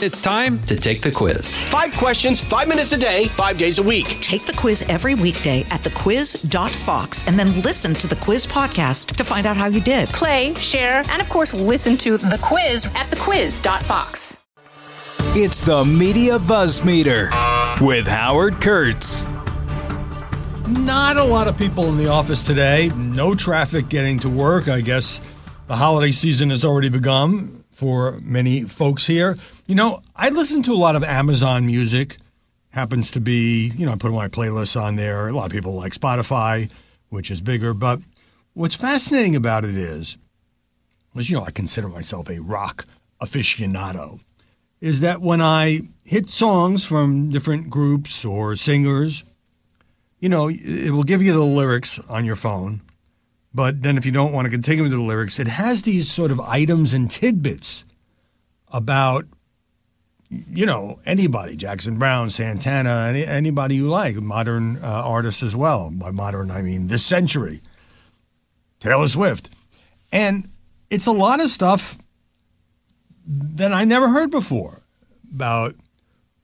It's time to take the quiz. Five questions, five minutes a day, five days a week. Take the quiz every weekday at thequiz.fox and then listen to the quiz podcast to find out how you did. Play, share, and of course, listen to the quiz at thequiz.fox. It's the Media Buzz Meter with Howard Kurtz. Not a lot of people in the office today. No traffic getting to work. I guess the holiday season has already begun for many folks here. You know, I listen to a lot of Amazon music. Happens to be, you know, I put my playlists on there. A lot of people like Spotify, which is bigger. But what's fascinating about it is, as you know, I consider myself a rock aficionado, is that when I hit songs from different groups or singers, you know, it will give you the lyrics on your phone. But then if you don't want to continue with the lyrics, it has these sort of items and tidbits about you know, anybody, Jackson Browne, Santana, any, anybody you like, modern uh, artists as well. By modern, I mean this century. Taylor Swift. And it's a lot of stuff that I never heard before about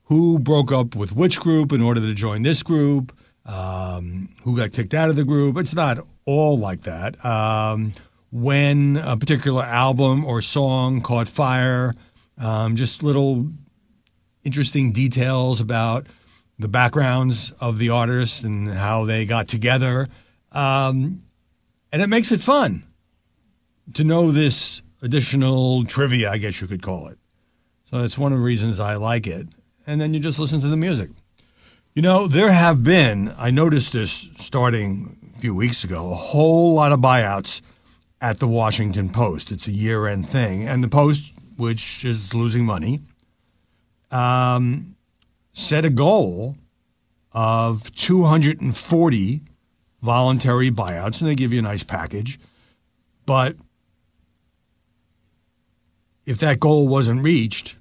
who broke up with which group in order to join this group, um, who got kicked out of the group. It's not all like that. Um, when a particular album or song caught fire, um, just little interesting details about the backgrounds of the artists and how they got together. Um, and it makes it fun to know this additional trivia, I guess you could call it. So that's one of the reasons I like it. And then you just listen to the music. You know, there have been, I noticed this starting a few weeks ago, a whole lot of buyouts at the Washington Post. It's a year end thing. And the Post, which is losing money, um, set a goal of 240 voluntary buyouts, and they give you a nice package. But if that goal wasn't reached,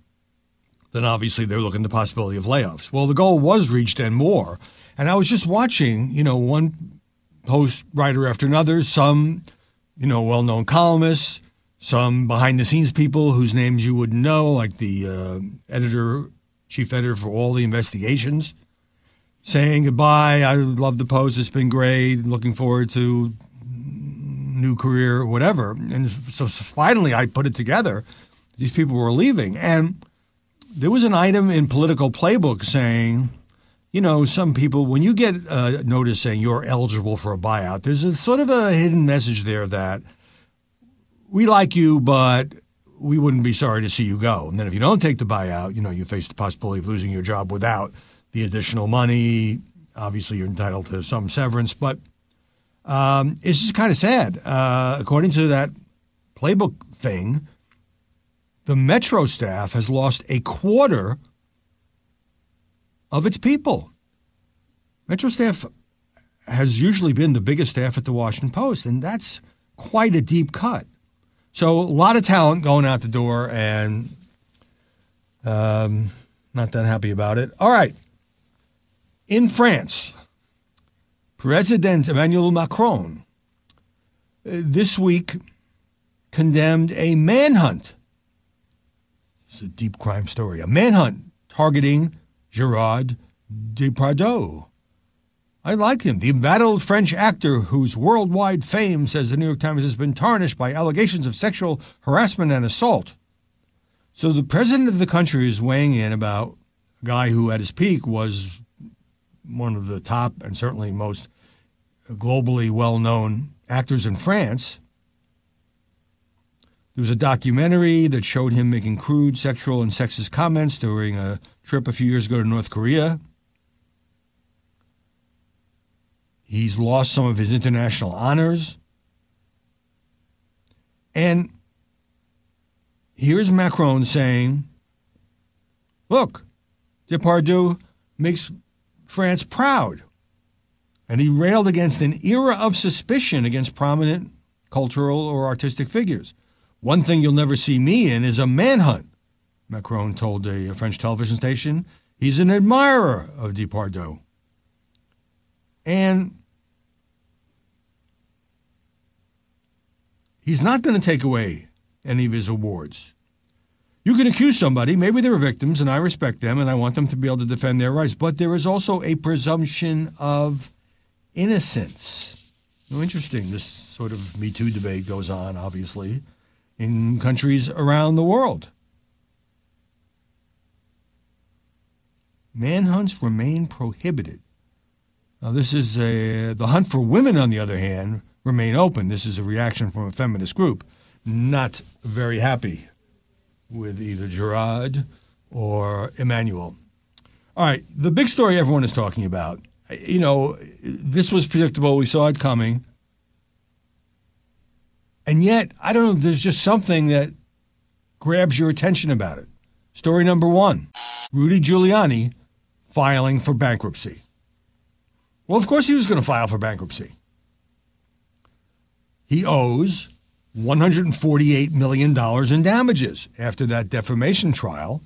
then obviously they're looking at the possibility of layoffs. Well, the goal was reached and more. And I was just watching, you know, one post writer after another, some, you know, well known columnists, some behind the scenes people whose names you wouldn't know, like the uh, editor, chief editor for all the investigations, saying goodbye. I love the post. It's been great. Looking forward to new career, or whatever. And so finally, I put it together. These people were leaving, and there was an item in Politico Playbook saying, you know, some people, when you get a notice saying you're eligible for a buyout, there's a sort of a hidden message there that we like you, but we wouldn't be sorry to see you go. And then if you don't take the buyout, you know, you face the possibility of losing your job without the additional money. Obviously, you're entitled to some severance, but um, it's just kind of sad. Uh, according to that playbook thing, the Metro staff has lost a quarter of its people. Metro staff has usually been the biggest staff at the Washington Post, and that's quite a deep cut. So a lot of talent going out the door, and um, not that happy about it. All right. In France, President Emmanuel Macron uh, this week condemned a manhunt. It's a deep crime story. A manhunt targeting Gerard Depardieu. I like him. The embattled French actor whose worldwide fame, says the New York Times, has been tarnished by allegations of sexual harassment and assault. So the president of the country is weighing in about a guy who, at his peak, was one of the top and certainly most globally well known actors in France. There was a documentary that showed him making crude sexual and sexist comments during a trip a few years ago to North Korea. He's lost some of his international honors. And here's Macron saying, look, Depardieu makes France proud. And he railed against an era of suspicion against prominent cultural or artistic figures. One thing you'll never see me in is a manhunt, Macron told a French television station. He's an admirer of Depardieu. And He's not going to take away any of his awards. You can accuse somebody, maybe they're victims, and I respect them and I want them to be able to defend their rights, but there is also a presumption of innocence. Now, interesting, this sort of Me Too debate goes on, obviously, in countries around the world. Manhunts remain prohibited. Now, this is a, the hunt for women, on the other hand, remain open. This is a reaction from a feminist group, not very happy with either Gerard or Emmanuel. All right, the big story everyone is talking about. You know, this was predictable. We saw it coming. And yet, I don't know, there's just something that grabs your attention about it. Story number one Rudy Giuliani filing for bankruptcy. Well, of course, he was going to file for bankruptcy. He owes $148 million in damages after that defamation trial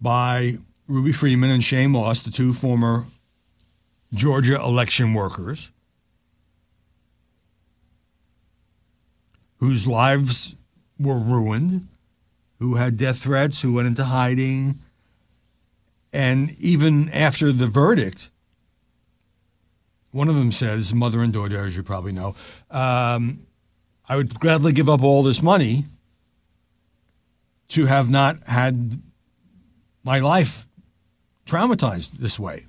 by Ruby Freeman and Shaye Moss, the two former Georgia election workers, whose lives were ruined, who had death threats, who went into hiding. And even after the verdict, one of them says, mother and daughter, as you probably know, um, I would gladly give up all this money to have not had my life traumatized this way.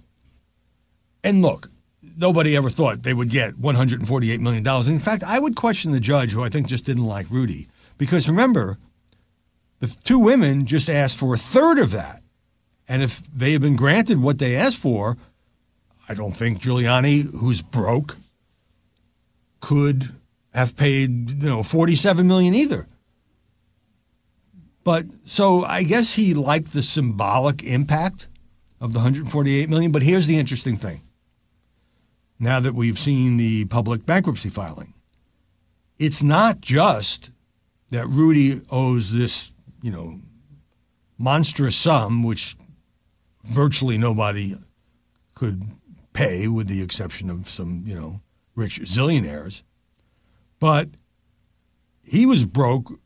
And look, nobody ever thought they would get $148 million. In fact, I would question the judge, who I think just didn't like Rudy, because remember, the two women just asked for a third of that. And if they had been granted what they asked for, I don't think Giuliani, who's broke, could have paid, you know, 47 million either. But so I guess he liked the symbolic impact of the 148 million. But here's the interesting thing. Now that we've seen the public bankruptcy filing, it's not just that Rudy owes this, you know, monstrous sum, which virtually nobody could pay, with the exception of some, you know, rich zillionaires. But he was broke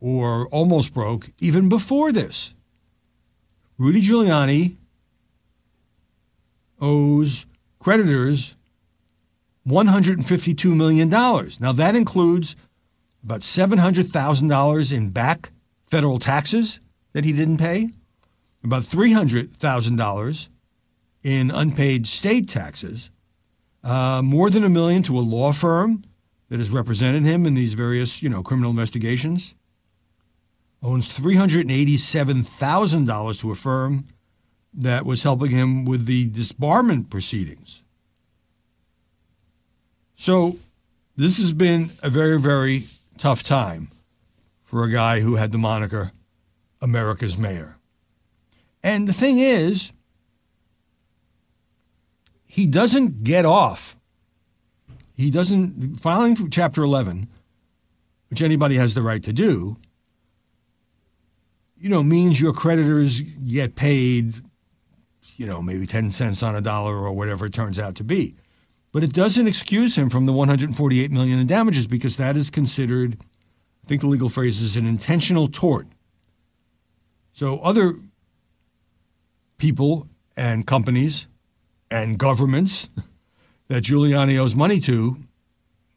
or almost broke even before this. Rudy Giuliani owes creditors $152 million. Now, that includes about $700,000 in back federal taxes that he didn't pay, about $300,000 in unpaid state taxes, uh, more than a million to a law firm that has represented him in these various, you know, criminal investigations. Owns $387,000 to a firm that was helping him with the disbarment proceedings. So, this has been a very, very tough time for a guy who had the moniker America's Mayor. And the thing is, he doesn't get off. He doesn't, filing for Chapter 11, which anybody has the right to do, you know, means your creditors get paid, you know, maybe 10 cents on a dollar or whatever it turns out to be. But it doesn't excuse him from the 148 million in damages because that is considered, I think the legal phrase is an intentional tort. So other people and companies and governments that Giuliani owes money to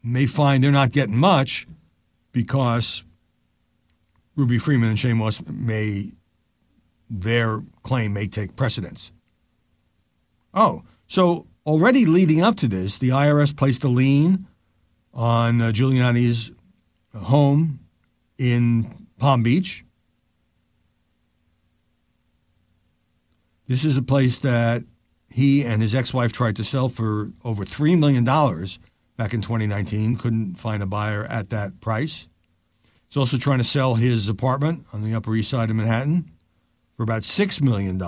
may find they're not getting much because Ruby Freeman and Shaye Moss may their claim may take precedence. Oh, so already leading up to this, the IRS placed a lien on uh, Giuliani's home in Palm Beach. This is a place that he and his ex-wife tried to sell for over $3 million back in 2019. Couldn't find a buyer at that price. He's also trying to sell his apartment on the Upper East Side of Manhattan for about $6 million.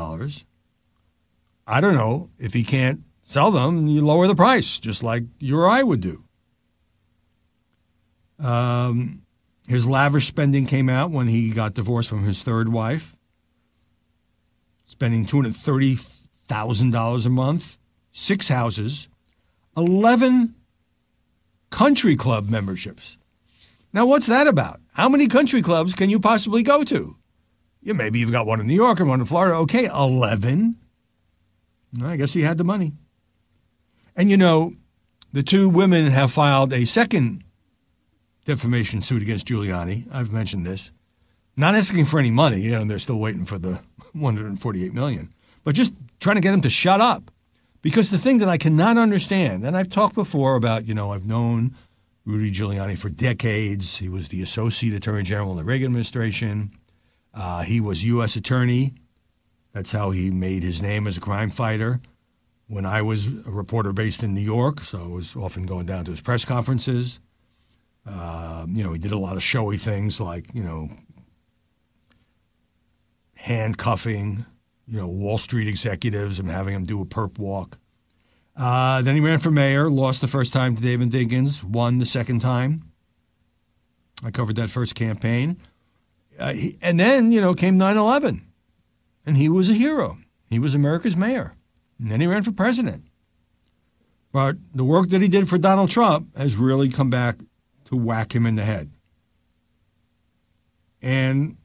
I don't know if he can't sell them, you lower the price, just like you or I would do. Um, his lavish spending came out when he got divorced from his third wife, spending $230,000 a month, six houses, 11 country club memberships. Now, what's that about? How many country clubs can you possibly go to? Yeah, maybe you've got one in New York and one in Florida. Okay, 11. I guess he had the money. And you know, the two women have filed a second defamation suit against Giuliani. I've mentioned this. Not asking for any money, you know, they're still waiting for the 148 million, but just trying to get him to shut up. Because the thing that I cannot understand, and I've talked before about, you know, I've known Rudy Giuliani for decades. He was the Associate Attorney General in the Reagan administration. Uh, he was U.S. Attorney. That's how he made his name as a crime fighter. When I was a reporter based in New York, so I was often going down to his press conferences. Uh, you know, he did a lot of showy things like, you know, handcuffing, you know, Wall Street executives and having them do a perp walk. Uh, then he ran for mayor, lost the first time to David Dinkins, won the second time. I covered that first campaign. Uh, he, and then, you know, came 9 11. And he was a hero. He was America's mayor. And then he ran for president. But the work that he did for Donald Trump has really come back to whack him in the head. And,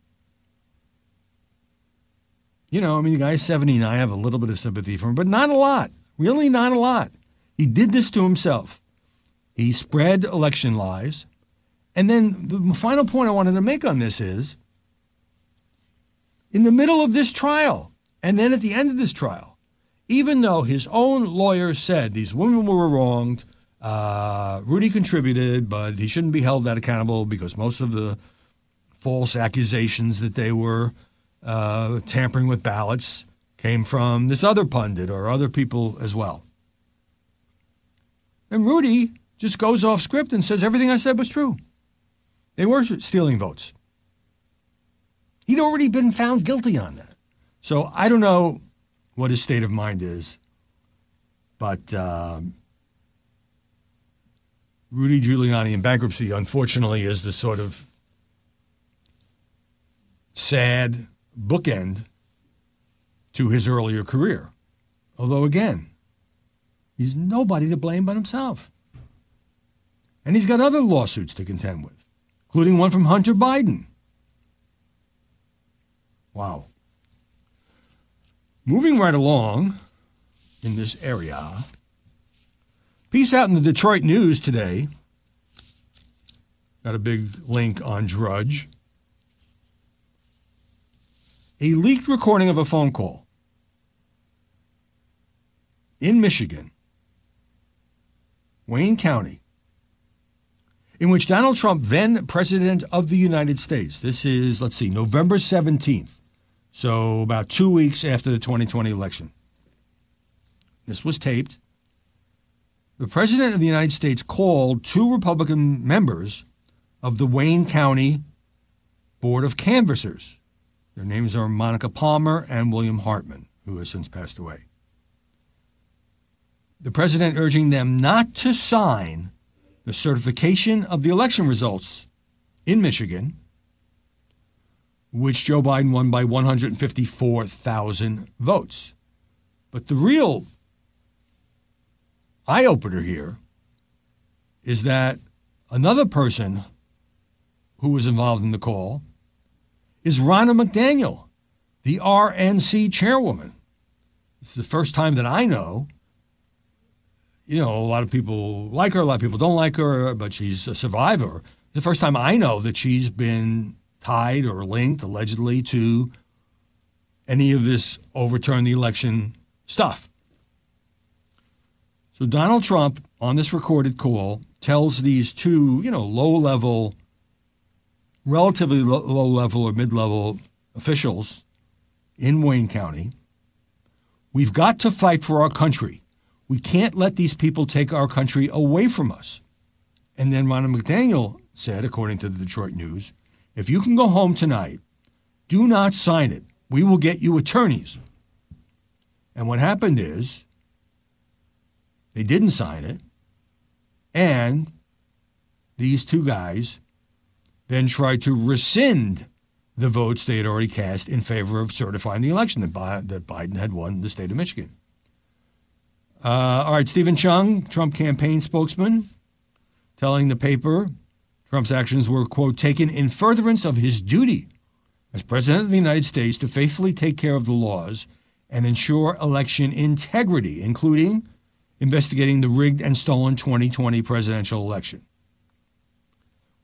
you know, I mean, the guy's 79. I have a little bit of sympathy for him, but not a lot. Really, not a lot. He did this to himself. He spread election lies. And then the final point I wanted to make on this is in the middle of this trial, and then at the end of this trial, even though his own lawyers said these women were wronged, uh, Rudy contributed, but he shouldn't be held that accountable because most of the false accusations that they were uh, tampering with ballots came from this other pundit or other people as well. And Rudy just goes off script and says everything I said was true. They were stealing votes. He'd already been found guilty on that. So I don't know what his state of mind is, but um, Rudy Giuliani in bankruptcy, unfortunately, is the sort of sad bookend to his earlier career. Although, again, he's nobody to blame but himself. And he's got other lawsuits to contend with, including one from Hunter Biden. Wow. Moving right along in this area, piece out in the Detroit News today. Got a big link on Drudge. A leaked recording of a phone call in Michigan, Wayne County, in which Donald Trump, then President of the United States, this is, let's see, November 17th, so about two weeks after the 2020 election. This was taped. The President of the United States called two Republican members of the Wayne County Board of Canvassers. Their names are Monica Palmer and William Hartman, who has since passed away. The President urging them not to sign the certification of the election results in Michigan which Joe Biden won by 154,000 votes. But the real eye opener here is that another person who was involved in the call is Ronna McDaniel, the RNC chairwoman. This is the first time that I know. You know, a lot of people like her, a lot of people don't like her, but she's a survivor. The first time I know that she's been tied or linked allegedly to any of this overturn the election stuff. So Donald Trump on this recorded call tells these two, you know, low level, relatively low level or mid level officials in Wayne County, we've got to fight for our country. We can't let these people take our country away from us. And then Ronna McDaniel said, according to the Detroit News, if you can go home tonight, do not sign it. We will get you attorneys. And what happened is they didn't sign it. And these two guys then tried to rescind the votes they had already cast in favor of certifying the election that, Biden had won the state of Michigan. Uh, all right, Steven Cheung, Trump campaign spokesman, telling the paper Trump's actions were, quote, taken in furtherance of his duty as President of the United States to faithfully take care of the laws and ensure election integrity, including investigating the rigged and stolen 2020 presidential election.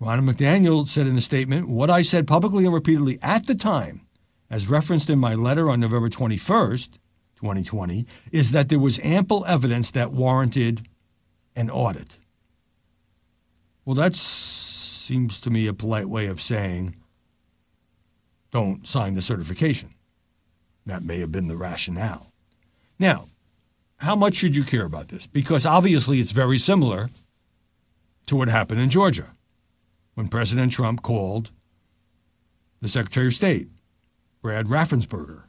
Ronna McDaniel said in a statement, What I said publicly and repeatedly at the time, as referenced in my letter on November 21st, 2020, is that there was ample evidence that warranted an audit. Well, that seems to me a polite way of saying don't sign the certification. That may have been the rationale. Now, how much should you care about this? Because obviously it's very similar to what happened in Georgia when President Trump called the Secretary of State, Brad Raffensperger,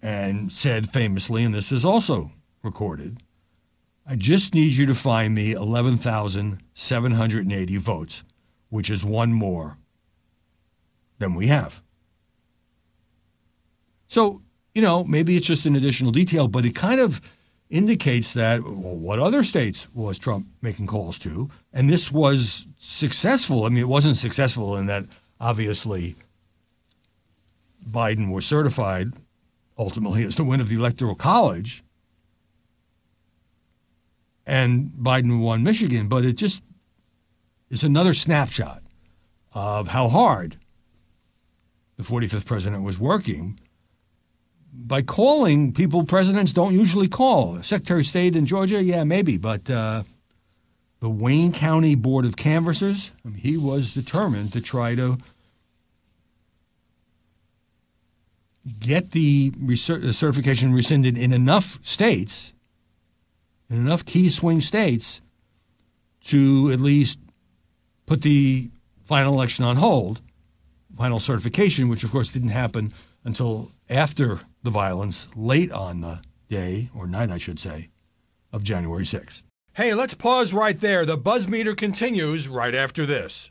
and said famously, and this is also recorded, I just need you to find me 11,780 votes, which is one more than we have. So, you know, maybe it's just an additional detail, but it kind of indicates that well, what other states was Trump making calls to? And this was successful. I mean, it wasn't successful in that obviously Biden was certified ultimately as the win of the Electoral College and Biden won Michigan, but it just is another snapshot of how hard the 45th president was working by calling people presidents don't usually call. Secretary of State in Georgia, yeah, maybe, but uh, the Wayne County Board of Canvassers, I mean, he was determined to try to get the certification rescinded in enough states, in enough key swing states, to at least put the final election on hold final certification, which of course didn't happen until after the violence, late on the day, or night, I should say, of January 6th. Hey, let's pause right there. The buzz meter continues right after this.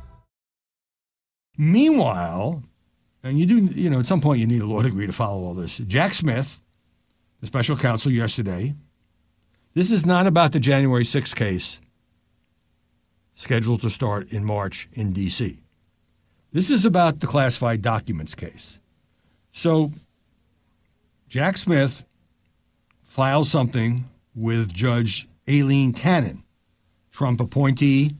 Meanwhile, and you do, you know, at some point you need a law degree to follow all this. Jack Smith, the special counsel yesterday, this is not about the January 6th case scheduled to start in March in D.C. This is about the classified documents case. So, Jack Smith files something with Judge Aileen Cannon, Trump appointee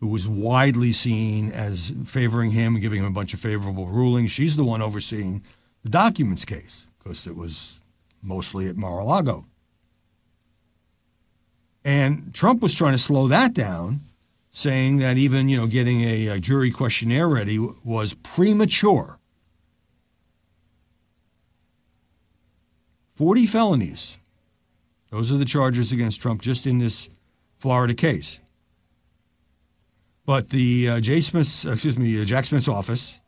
who was widely seen as favoring him and giving him a bunch of favorable rulings. She's the one overseeing the documents case because it was mostly at Mar a Lago. And Trump was trying to slow that down, saying that even you know getting a, a jury questionnaire ready was premature. 40 felonies. Those are the charges against Trump just in this Florida case. But the uh, Jay Smith's, excuse me, uh, Jack Smith's office,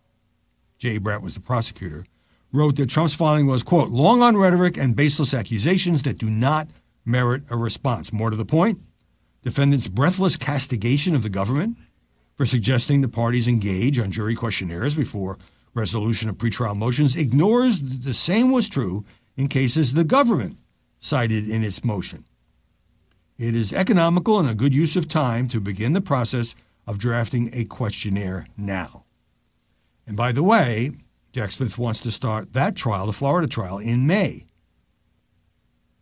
Jay Bratt was the prosecutor, wrote that Trump's filing was, quote, long on rhetoric and baseless accusations that do not merit a response. More to the point, defendants' breathless castigation of the government for suggesting the parties engage on jury questionnaires before resolution of pretrial motions ignores that the same was true in cases the government cited in its motion. It is economical and a good use of time to begin the process of drafting a questionnaire now. And by the way, Jack Smith wants to start that trial, the Florida trial, in May.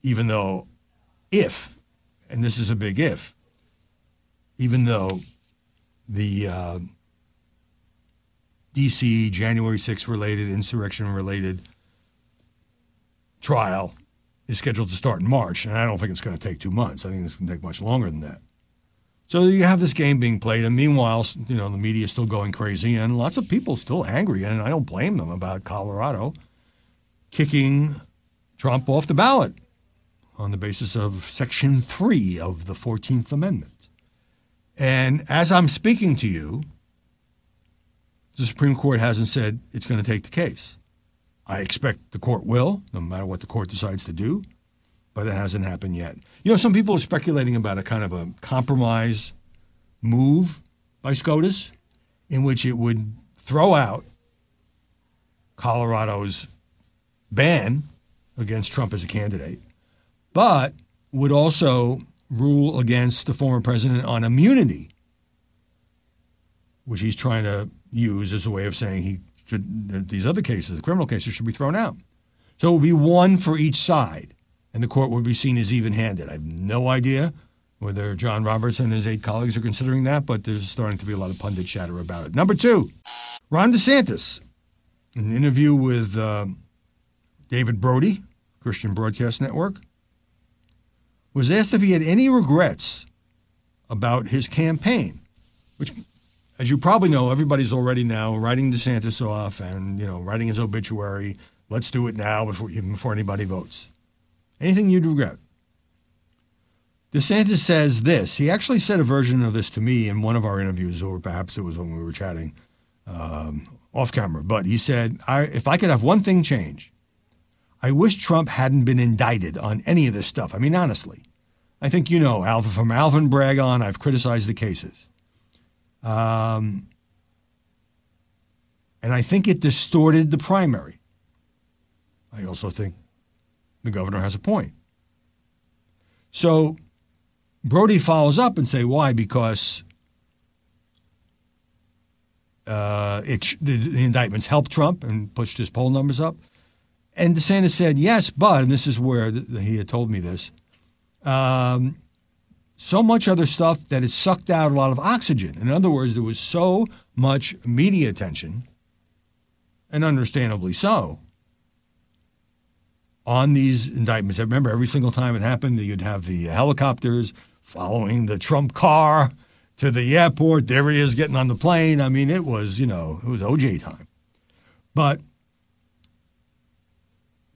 Even though, if, and this is a big if, even though the uh, DC January 6 related, insurrection related trial is scheduled to start in March, and I don't think it's going to take two months. I think it's going to take much longer than that. So you have this game being played, and meanwhile, you know, the media is still going crazy, and lots of people still angry, and I don't blame them about Colorado kicking Trump off the ballot on the basis of Section 3 of the 14th Amendment. And as I'm speaking to you, the Supreme Court hasn't said it's going to take the case. I expect the court will, no matter what the court decides to do, but it hasn't happened yet. You know, some people are speculating about a kind of a compromise move by SCOTUS in which it would throw out Colorado's ban against Trump as a candidate, but would also rule against the former president on immunity, which he's trying to use as a way of saying he should, these other cases, the criminal cases, should be thrown out. So it would be one for each side, and the court would be seen as even handed. I have no idea whether John Robertson and his eight colleagues are considering that, but there's starting to be a lot of pundit chatter about it. Number two, Ron DeSantis, in an interview with uh, David Brody, Christian Broadcast Network, was asked if he had any regrets about his campaign, which, as you probably know, everybody's already now writing DeSantis off and you know writing his obituary. Let's do it now before even before anybody votes. Anything you'd regret? DeSantis says this. He actually said a version of this to me in one of our interviews, or perhaps it was when we were chatting um, off camera. But he said, I, "If I could have one thing change, I wish Trump hadn't been indicted on any of this stuff. I mean, honestly, I think you know, Alvin, from Alvin Bragg on, I've criticized the cases. Um, and I think it distorted the primary. I also think the governor has a point. So Brody follows up and say, why? Because uh, it, the, the indictments helped Trump and pushed his poll numbers up. And DeSantis said, yes, but, and this is where the, he had told me this, um, so much other stuff that it sucked out a lot of oxygen. In other words, there was so much media attention, and understandably so, on these indictments. I remember every single time it happened, you'd have the helicopters following the Trump car to the airport. There he is getting on the plane. I mean, it was, you know, it was OJ time. But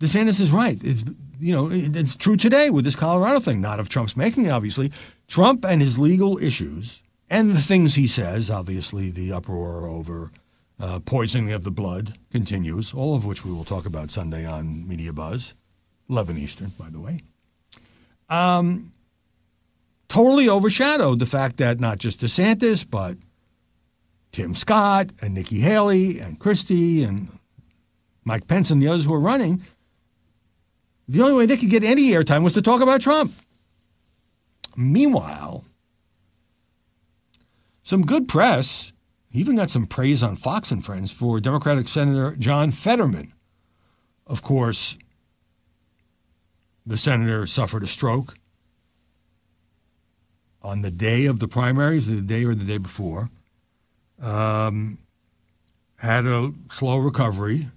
DeSantis is right. It's, you know, it's true today with this Colorado thing, not of Trump's making, obviously. Trump and his legal issues and the things he says, obviously, the uproar over uh, poisoning of the blood continues, all of which we will talk about Sunday on Media Buzz, 11 Eastern, by the way. Um, totally overshadowed the fact that not just DeSantis, but Tim Scott and Nikki Haley and Christie and Mike Pence and the others who are running the only way they could get any airtime was to talk about Trump. Meanwhile, some good press, even got some praise on Fox and Friends for Democratic Senator John Fetterman. Of course, the senator suffered a stroke on the day of the primaries, the day or the day before. Um, had a slow recovery,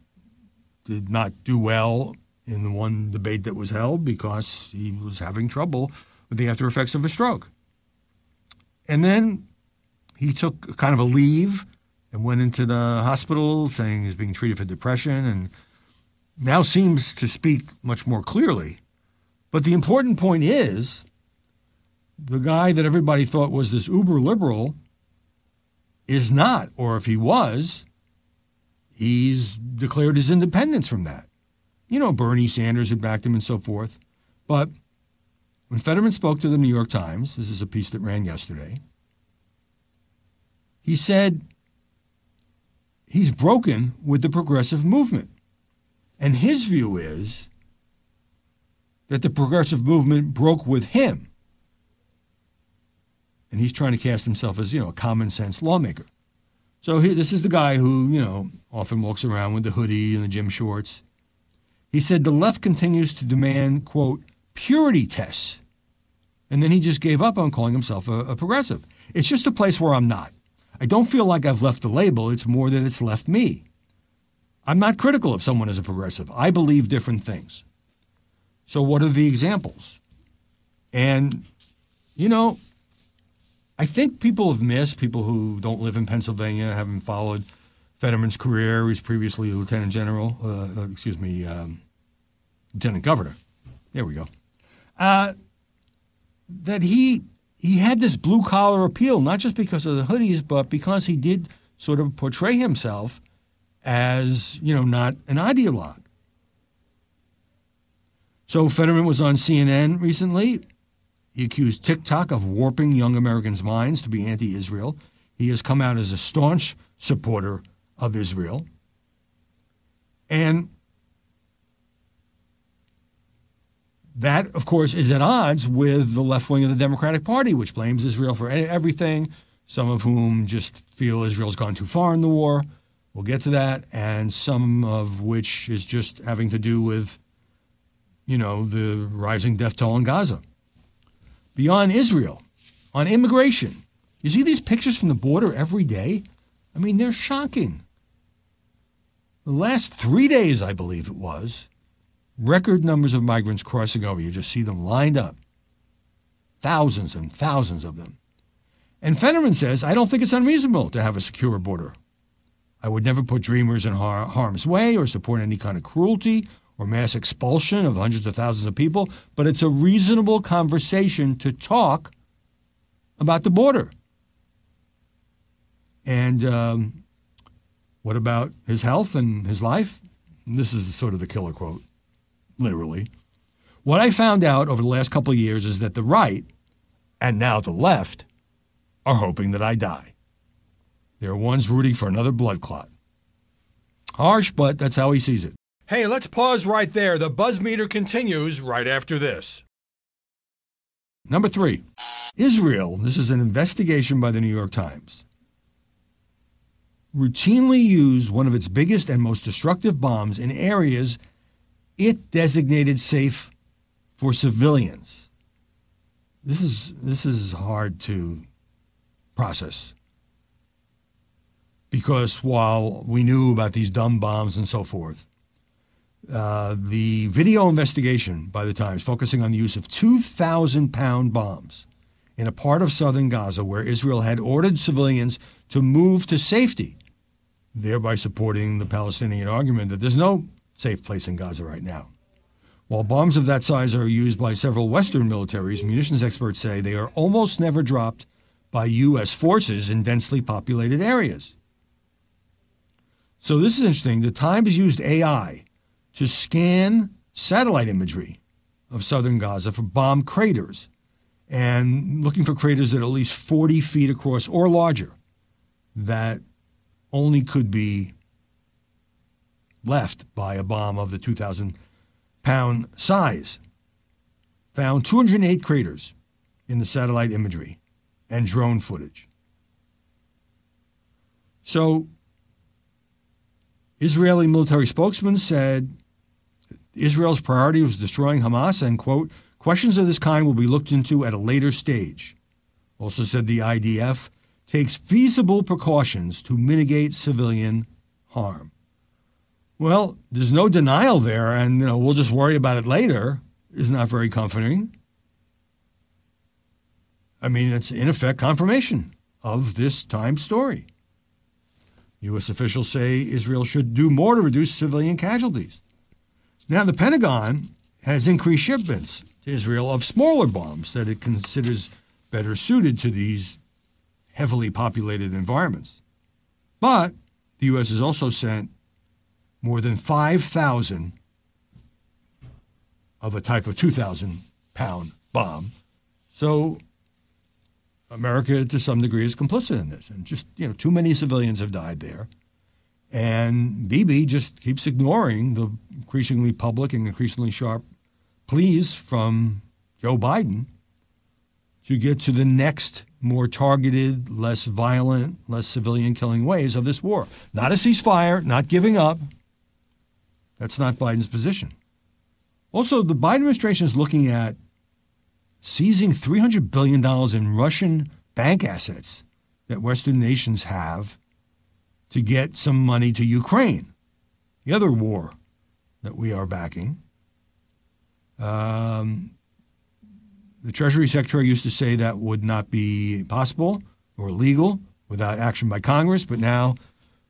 did not do well in the one debate that was held because he was having trouble with the after effects of a stroke. And then he took kind of a leave and went into the hospital saying he's being treated for depression and now seems to speak much more clearly. But the important point is the guy that everybody thought was this uber liberal is not, or if he was, he's declared his independence from that. You know, Bernie Sanders had backed him and so forth. But when Fetterman spoke to the New York Times, this is a piece that ran yesterday, he said he's broken with the progressive movement. And his view is that the progressive movement broke with him. And he's trying to cast himself as, you know, a common sense lawmaker. So he, this is the guy who, you know, often walks around with the hoodie and the gym shorts. He said the left continues to demand, quote, purity tests. And then he just gave up on calling himself a, a progressive. It's just a place where I'm not. I don't feel like I've left the label. It's more that it's left me. I'm not critical of someone as a progressive. I believe different things. So, what are the examples? And, you know, I think people have missed, people who don't live in Pennsylvania, haven't followed Fetterman's career. He was previously lieutenant general, uh, uh, excuse me, um, lieutenant governor. There we go. Uh, that he he had this blue collar appeal, not just because of the hoodies, but because he did sort of portray himself as, you know, not an ideologue. So Fetterman was on CNN recently. He accused TikTok of warping young Americans' minds to be anti Israel. He has come out as a staunch supporter of Israel. And that, of course, is at odds with the left wing of the Democratic Party, which blames Israel for everything, some of whom just feel Israel's gone too far in the war. We'll get to that. And some of which is just having to do with, you know, the rising death toll in Gaza. Beyond Israel, on immigration, you see these pictures from the border every day? I mean, they're shocking. The last three days, I believe it was, record numbers of migrants crossing over. You just see them lined up. Thousands and thousands of them. And Fetterman says, I don't think it's unreasonable to have a secure border. I would never put dreamers in har- harm's way or support any kind of cruelty or mass expulsion of hundreds of thousands of people, but it's a reasonable conversation to talk about the border. And um, what about his health and his life? This is sort of the killer quote literally. What I found out over the last couple of years is that the right, and now the left, are hoping that I die. They're ones rooting for another blood clot. Harsh, but that's how he sees it. Hey, let's pause right there. The buzz meter continues right after this. Number three, Israel. This is an investigation by the New York Times. Routinely used one of its biggest and most destructive bombs in areas it designated safe for civilians. This is this is hard to process because while we knew about these dumb bombs and so forth, uh, the video investigation by the Times focusing on the use of 2,000 pound bombs in a part of southern Gaza where Israel had ordered civilians to move to safety, thereby supporting the Palestinian argument that there's no safe place in Gaza right now. While bombs of that size are used by several Western militaries, munitions experts say they are almost never dropped by U.S. forces in densely populated areas. So this is interesting. The Times used AI to scan satellite imagery of southern Gaza for bomb craters and looking for craters that are at least 40 feet across or larger that only could be left by a bomb of the 2,000 pound size. Found 208 craters in the satellite imagery and drone footage. So, Israeli military spokesman said Israel's priority was destroying Hamas and, quote, questions of this kind will be looked into at a later stage. Also said the IDF takes feasible precautions to mitigate civilian harm. Well, there's no denial there, and you know we'll just worry about it later. Is not very comforting. I mean, it's in effect confirmation of this time story. U.S. officials say Israel should do more to reduce civilian casualties. Now, the Pentagon has increased shipments to Israel of smaller bombs that it considers better suited to these heavily populated environments. But the U.S. has also sent more than 5,000 of a type of 2,000 pound bomb. So America, to some degree, is complicit in this. And just, you know, too many civilians have died there. And Bibi just keeps ignoring the increasingly public and increasingly sharp pleas from Joe Biden to get to the next more targeted, less violent, less civilian killing ways of this war. Not a ceasefire, not giving up, that's not Biden's position. Also, the Biden administration is looking at seizing $300 billion in Russian bank assets that Western nations have to get some money to Ukraine, the other war that we are backing. Um, the Treasury Secretary used to say that would not be possible or legal without action by Congress, but now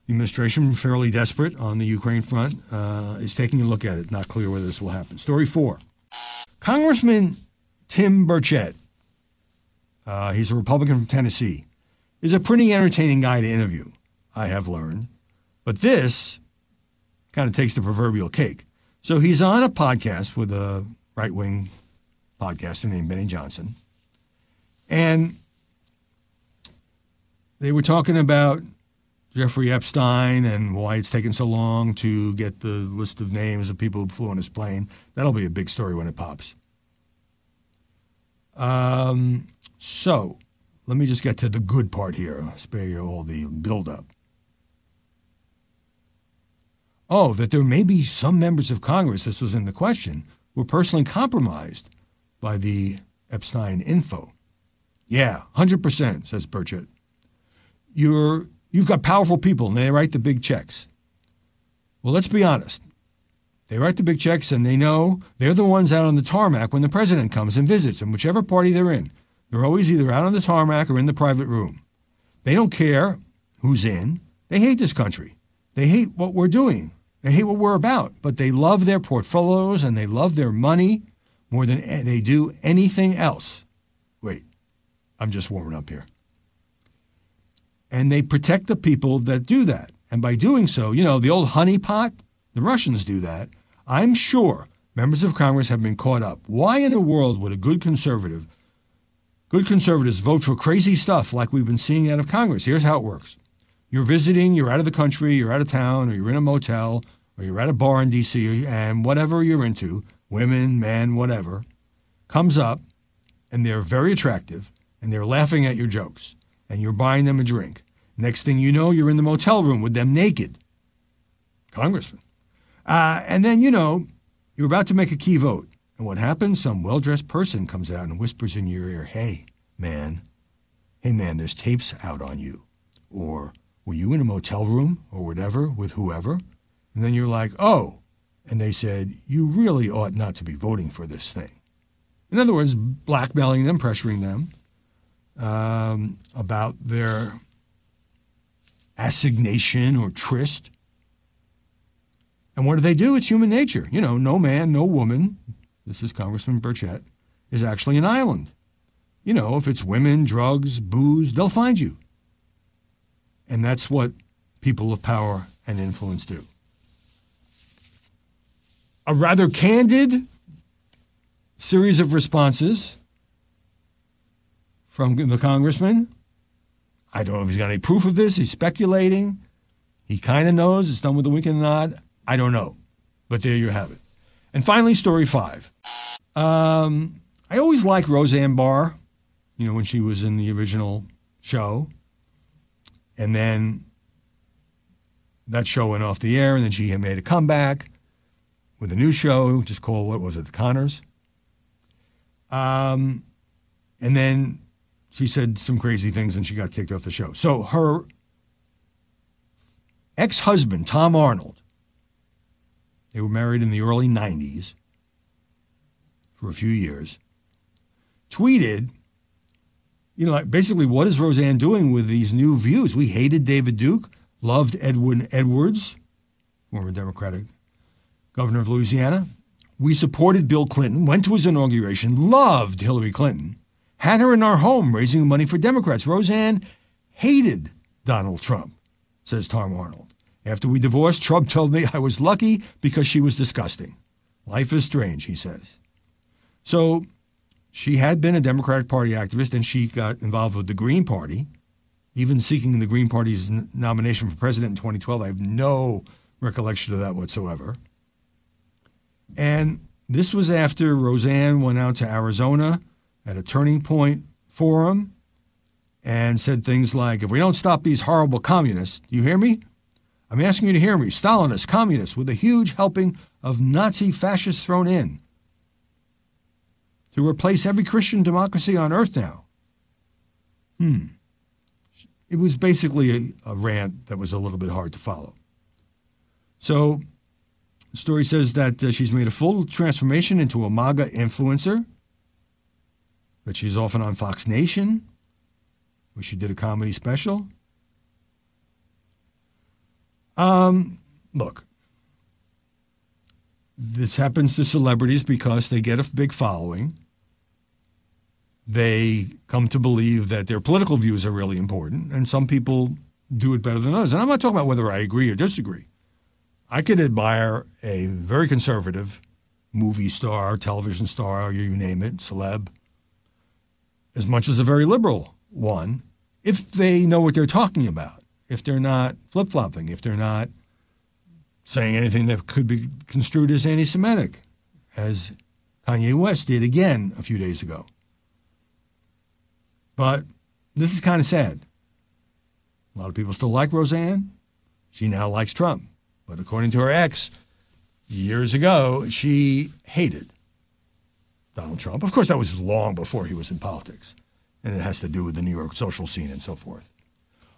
the administration, fairly desperate on the Ukraine front, uh, is taking a look at it. Not clear whether this will happen. Story four Congressman Tim Burchett Uh, he's a Republican from Tennessee. Is a pretty entertaining guy to interview, I have learned. But this kind of takes the proverbial cake. So he's on a podcast with a right wing podcaster named Benny Johnson. And they were talking about Jeffrey Epstein and why it's taken so long to get the list of names of people who flew on his plane. That'll be a big story when it pops. Um, so let me just get to the good part here. I'll spare you all the buildup. Oh, that there may be some members of Congress, this was in the question, were personally compromised by the Epstein info. Yeah, 100%, says Burchett. You're, you've got powerful people and they write the big checks. Well, let's be honest. They write the big checks and they know they're the ones out on the tarmac when the president comes and visits, and whichever party they're in. They're always either out on the tarmac or in the private room. They don't care who's in. They hate this country. They hate what we're doing. They hate what we're about, but they love their portfolios and they love their money more than they do anything else. Wait, I'm just warming up here. And they protect the people that do that. And by doing so, you know, the old honeypot, the Russians do that. I'm sure members of Congress have been caught up. Why in the world would a good conservative, good conservatives vote for crazy stuff like we've been seeing out of Congress? Here's how it works. You're visiting, you're out of the country, you're out of town, or you're in a motel, or you're at a bar in D.C., and whatever you're into, women, men, whatever, comes up, and they're very attractive, and they're laughing at your jokes, and you're buying them a drink. Next thing you know, you're in the motel room with them naked. Congressman. Uh, and then, you know, you're about to make a key vote. And what happens? Some well dressed person comes out and whispers in your ear, Hey, man, hey, man, there's tapes out on you. Or, were you in a motel room or whatever with whoever? And then you're like, Oh. And they said, You really ought not to be voting for this thing. In other words, blackmailing them, pressuring them um, about their assignation or tryst. And what do they do? It's human nature. You know, no man, no woman, this is Congressman Burchett, is actually an island. You know, if it's women, drugs, booze, they'll find you. And that's what people of power and influence do. A rather candid series of responses from the congressman. I don't know if he's got any proof of this. He's speculating. He kind of knows. It's done with a wink and a nod. I don't know. But there you have it. And finally, story five. Um, I always liked Roseanne Barr, you know, when she was in the original show. And then that show went off the air, and then she had made a comeback with a new show, just called, what was it, The Connors? Um, and then she said some crazy things and she got kicked off the show. So her ex husband, Tom Arnold, they were married in the early 90s for a few years, tweeted, you know, like basically, what is Roseanne doing with these new views? We hated David Duke, loved Edwin Edwards, former Democratic governor of Louisiana. We supported Bill Clinton, went to his inauguration, loved Hillary Clinton, had her in our home raising money for Democrats. Roseanne hated Donald Trump, says Tom Arnold. After we divorced, Trump told me I was lucky because she was disgusting. Life is strange, he says. So she had been a Democratic Party activist and she got involved with the Green Party, even seeking the Green Party's n- nomination for president in 2012. I have no recollection of that whatsoever. And this was after Roseanne went out to Arizona at a Turning Point forum and said things like, if we don't stop these horrible communists, do you hear me? I'm asking you to hear me. Stalinists, communists, with a huge helping of Nazi fascists thrown in to replace every Christian democracy on earth now. Hmm. It was basically a, a rant that was a little bit hard to follow. So the story says that uh, she's made a full transformation into a MAGA influencer, that she's often on Fox Nation, where she did a comedy special. Um, look, this happens to celebrities because they get a big following. They come to believe that their political views are really important, and some people do it better than others. And I'm not talking about whether I agree or disagree. I could admire a very conservative movie star, television star, you name it, celeb, as much as a very liberal one, if they know what they're talking about, if they're not flip flopping, if they're not saying anything that could be construed as anti Semitic, as Kanye West did again a few days ago. But this is kind of sad. A lot of people still like Roseanne. She now likes Trump. But according to her ex, years ago, she hated Donald Trump. Of course, that was long before he was in politics, and it has to do with the New York social scene and so forth.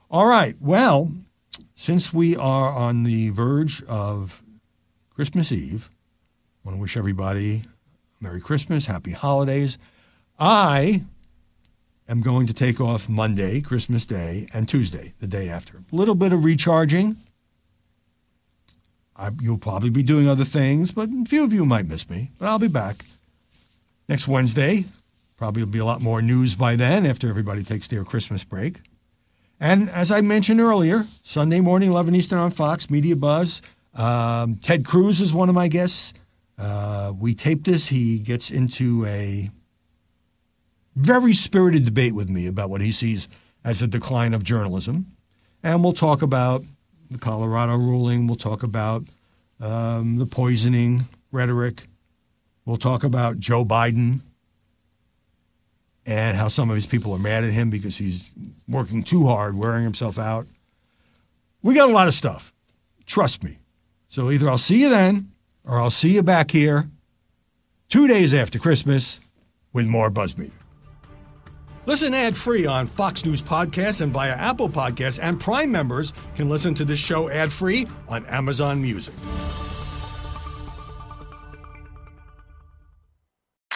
All right. Well, since we are on the verge of Christmas Eve, I want to wish everybody Merry Christmas, Happy Holidays. I am going to take off Monday, Christmas Day, and Tuesday, the day after. A little bit of recharging. I, you'll probably be doing other things, but a few of you might miss me. But I'll be back next Wednesday. Probably will be a lot more news by then after everybody takes their Christmas break. And as I mentioned earlier, Sunday morning, 11 Eastern on Fox, Media Buzz. Um, Ted Cruz is one of my guests. Uh, we taped this. He gets into a very spirited debate with me about what he sees as a decline of journalism. And we'll talk about the Colorado ruling. We'll talk about um, the poisoning rhetoric. We'll talk about Joe Biden and how some of his people are mad at him because he's working too hard, wearing himself out. We got a lot of stuff. Trust me. So either I'll see you then or I'll see you back here two days after Christmas with more Buzzmeter. Listen ad free on Fox News Podcasts and via Apple Podcasts, and Prime members can listen to this show ad free on Amazon Music.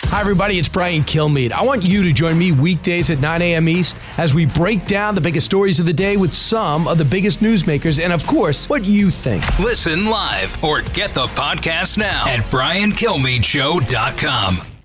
Hi, everybody. It's Brian Kilmeade. I want you to join me weekdays at 9 a.m. East as we break down the biggest stories of the day with some of the biggest newsmakers and, of course, what you think. Listen live or get the podcast now at briankilmeadeshow.com.